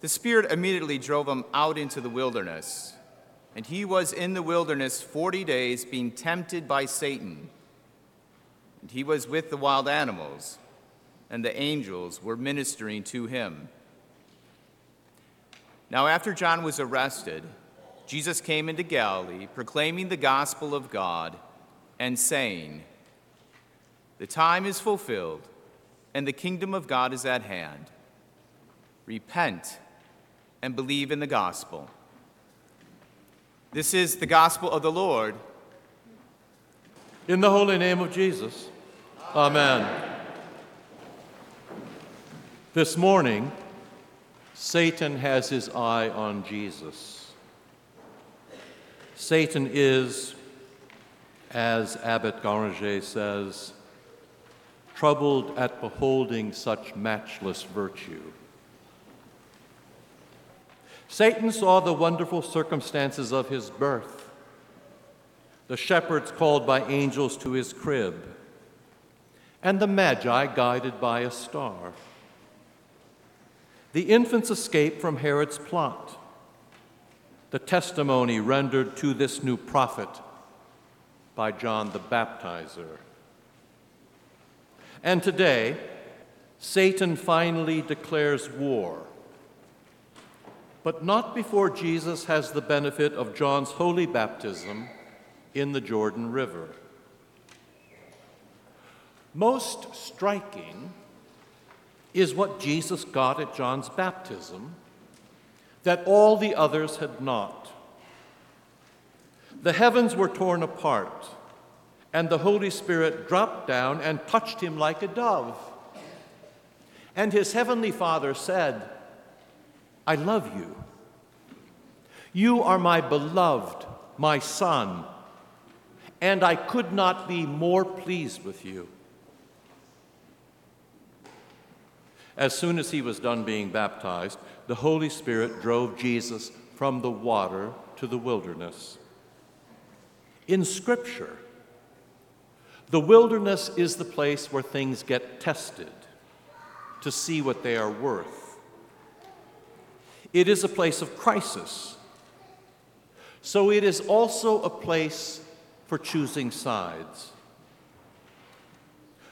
The Spirit immediately drove him out into the wilderness, and he was in the wilderness forty days being tempted by Satan. And he was with the wild animals, and the angels were ministering to him. Now, after John was arrested, Jesus came into Galilee, proclaiming the gospel of God and saying, The time is fulfilled, and the kingdom of God is at hand. Repent and believe in the gospel. This is the gospel of the Lord. In the holy name of Jesus, Amen. This morning, Satan has his eye on Jesus. Satan is, as Abbot Guéranger says, troubled at beholding such matchless virtue. Satan saw the wonderful circumstances of his birth, the shepherds called by angels to his crib, and the Magi guided by a star. The infant's escape from Herod's plot, the testimony rendered to this new prophet by John the Baptizer. And today, Satan finally declares war but not before Jesus has the benefit of John's holy baptism in the Jordan River. Most striking is what Jesus got at John's baptism that all the others had not. The heavens were torn apart, and the Holy Spirit dropped down and touched him like a dove. And his heavenly Father said, I love you. You are my beloved, my son, and I could not be more pleased with you. As soon as he was done being baptized, the Holy Spirit drove Jesus from the water to the wilderness. In Scripture, the wilderness is the place where things get tested to see what they are worth. It is a place of crisis. So it is also a place for choosing sides.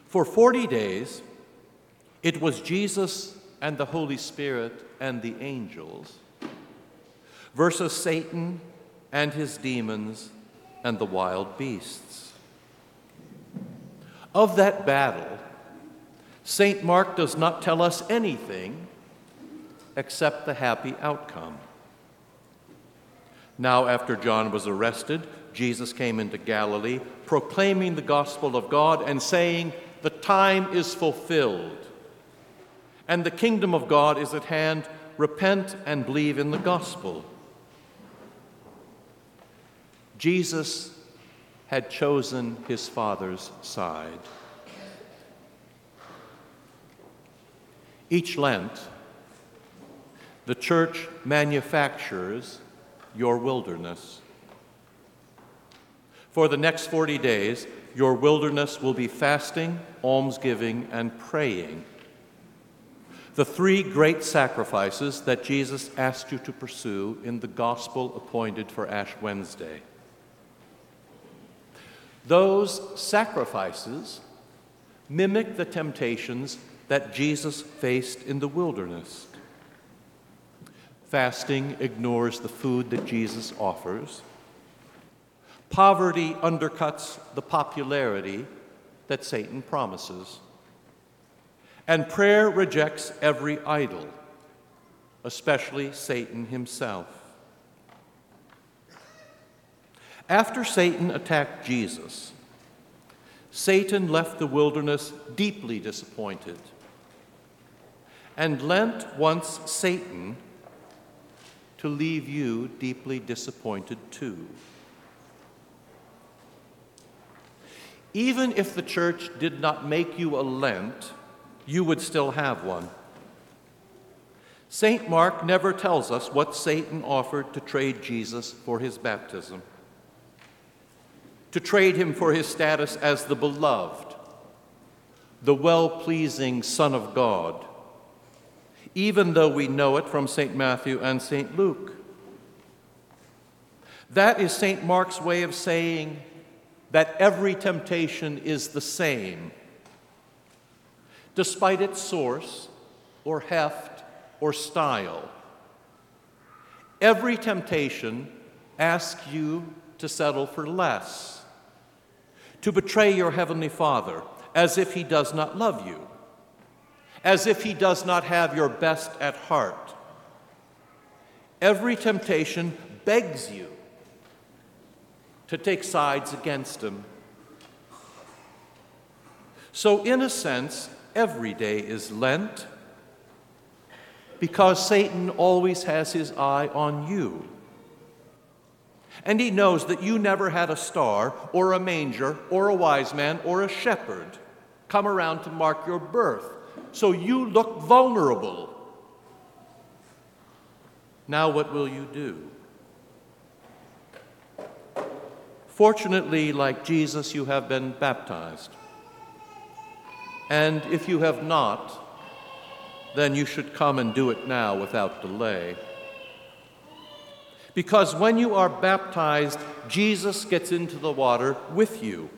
For 40 days, it was Jesus and the Holy Spirit and the angels versus Satan and his demons and the wild beasts. Of that battle, St. Mark does not tell us anything accept the happy outcome. Now, after John was arrested, Jesus came into Galilee, proclaiming the gospel of God and saying, The time is fulfilled, and the kingdom of God is at hand. Repent and believe in the gospel. Jesus had chosen his Father's side. Each Lent, the church manufactures your wilderness. For the next 40 days, your wilderness will be fasting, almsgiving, and praying. The three great sacrifices that Jesus asked you to pursue in the gospel appointed for Ash Wednesday. Those sacrifices mimic the temptations that Jesus faced in the wilderness. Fasting ignores the food that Jesus offers. Poverty undercuts the popularity that Satan promises. And prayer rejects every idol, especially Satan himself. After Satan attacked Jesus, Satan left the wilderness deeply disappointed And Lent wants Satan to leave you deeply disappointed too. Even if the church did not make you a Lent, you would still have one. St. Mark never tells us what Satan offered to trade Jesus for his baptism, to trade him for his status as the beloved, the well pleasing Son of God, even though we know it from St. Matthew and St. Luke. That is St. Mark's way of saying that every temptation is the same, despite its source or heft or style. Every temptation asks you to settle for less, to betray your Heavenly Father as if He does not love you, as if He does not have your best at heart. Every temptation begs you to take sides against Him. So, in a sense, every day is Lent because Satan always has his eye on you. And he knows that you never had a star or a manger or a wise man or a shepherd come around to mark your birth. So you look vulnerable. Now, what will you do? Fortunately, like Jesus, you have been baptized. And if you have not, then you should come and do it now without delay. Because when you are baptized, Jesus gets into the water with you,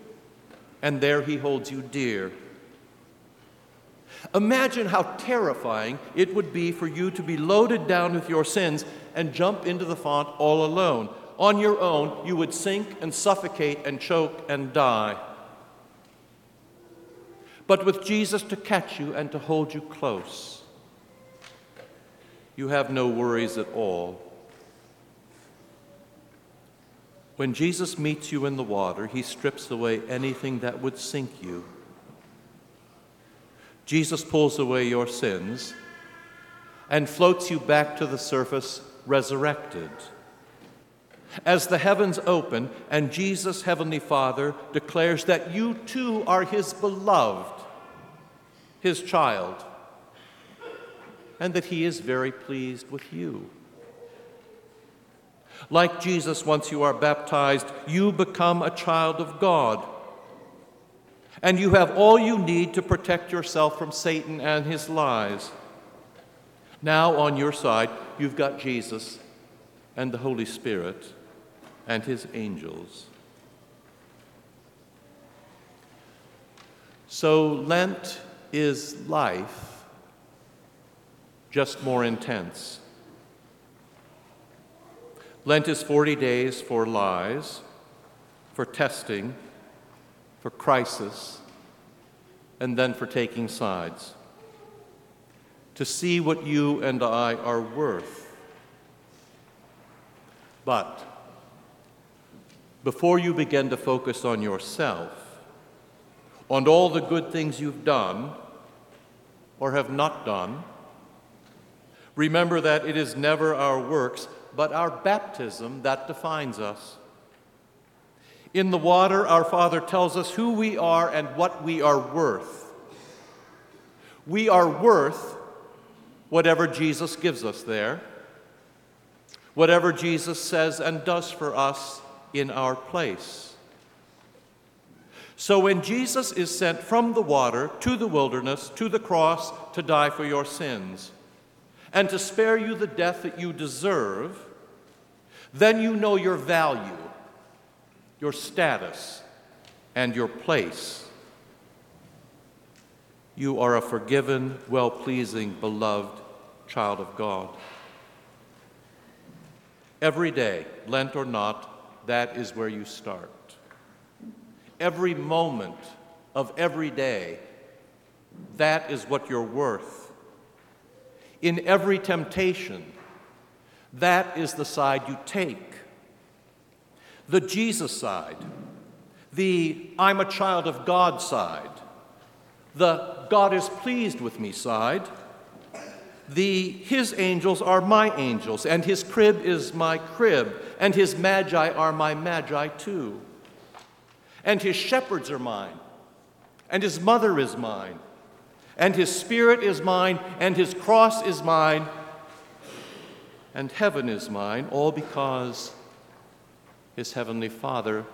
and there he holds you dear. Imagine how terrifying it would be for you to be loaded down with your sins and jump into the font all alone. On your own, you would sink and suffocate and choke and die. But with Jesus to catch you and to hold you close, you have no worries at all. When Jesus meets you in the water, he strips away anything that would sink you. Jesus pulls away your sins and floats you back to the surface resurrected. As the heavens open and Jesus, Heavenly Father, declares that you too are His beloved, His child, and that He is very pleased with you. Like Jesus, once you are baptized, you become a child of God. And you have all you need to protect yourself from Satan and his lies. Now, on your side, you've got Jesus and the Holy Spirit and his angels. So, Lent is life just more intense. Lent is 40 days for lies, for testing, for crisis, and then for taking sides. To see what you and I are worth. But before you begin to focus on yourself, on all the good things you've done or have not done, Remember that it is never our works, but our baptism that defines us. In the water, our Father tells us who we are and what we are worth. We are worth whatever Jesus gives us there, whatever Jesus says and does for us in our place. So when Jesus is sent from the water to the wilderness, to the cross, to die for your sins, and to spare you the death that you deserve, then you know your value, your status, and your place. You are a forgiven, well pleasing, beloved child of God. Every day, Lent or not, that is where you start. Every moment of every day, that is what you're worth in every temptation. That is the side you take. The Jesus side, the I'm a child of God side, the God is pleased with me side, the, his angels are my angels, and his crib is my crib, and his magi are my magi too. And his shepherds are mine, and his mother is mine, and his spirit is mine, and his cross is mine, and heaven is mine, all because his heavenly Father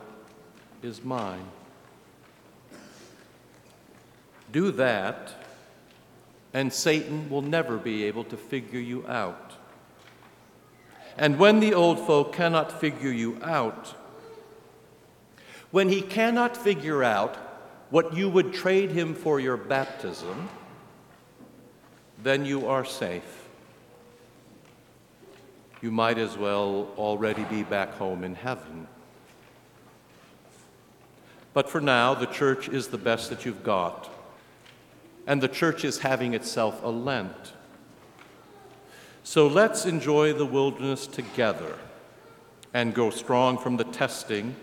is mine. Do that, and Satan will never be able to figure you out. And when the old folk cannot figure you out, when he cannot figure out what you would trade him for your baptism, then you are safe. You might as well already be back home in heaven. But for now, the church is the best that you've got. And the church is having itself a Lent. So let's enjoy the wilderness together and go strong from the testing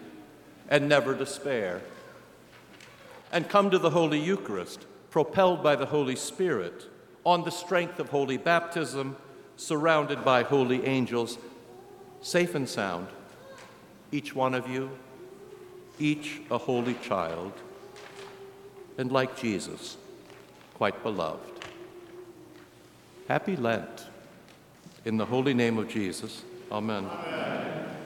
and never despair. And come to the Holy Eucharist, propelled by the Holy Spirit, on the strength of holy baptism, surrounded by holy angels, safe and sound, each one of you each a holy child, and like Jesus, quite beloved. Happy Lent. In the holy name of Jesus, amen. amen.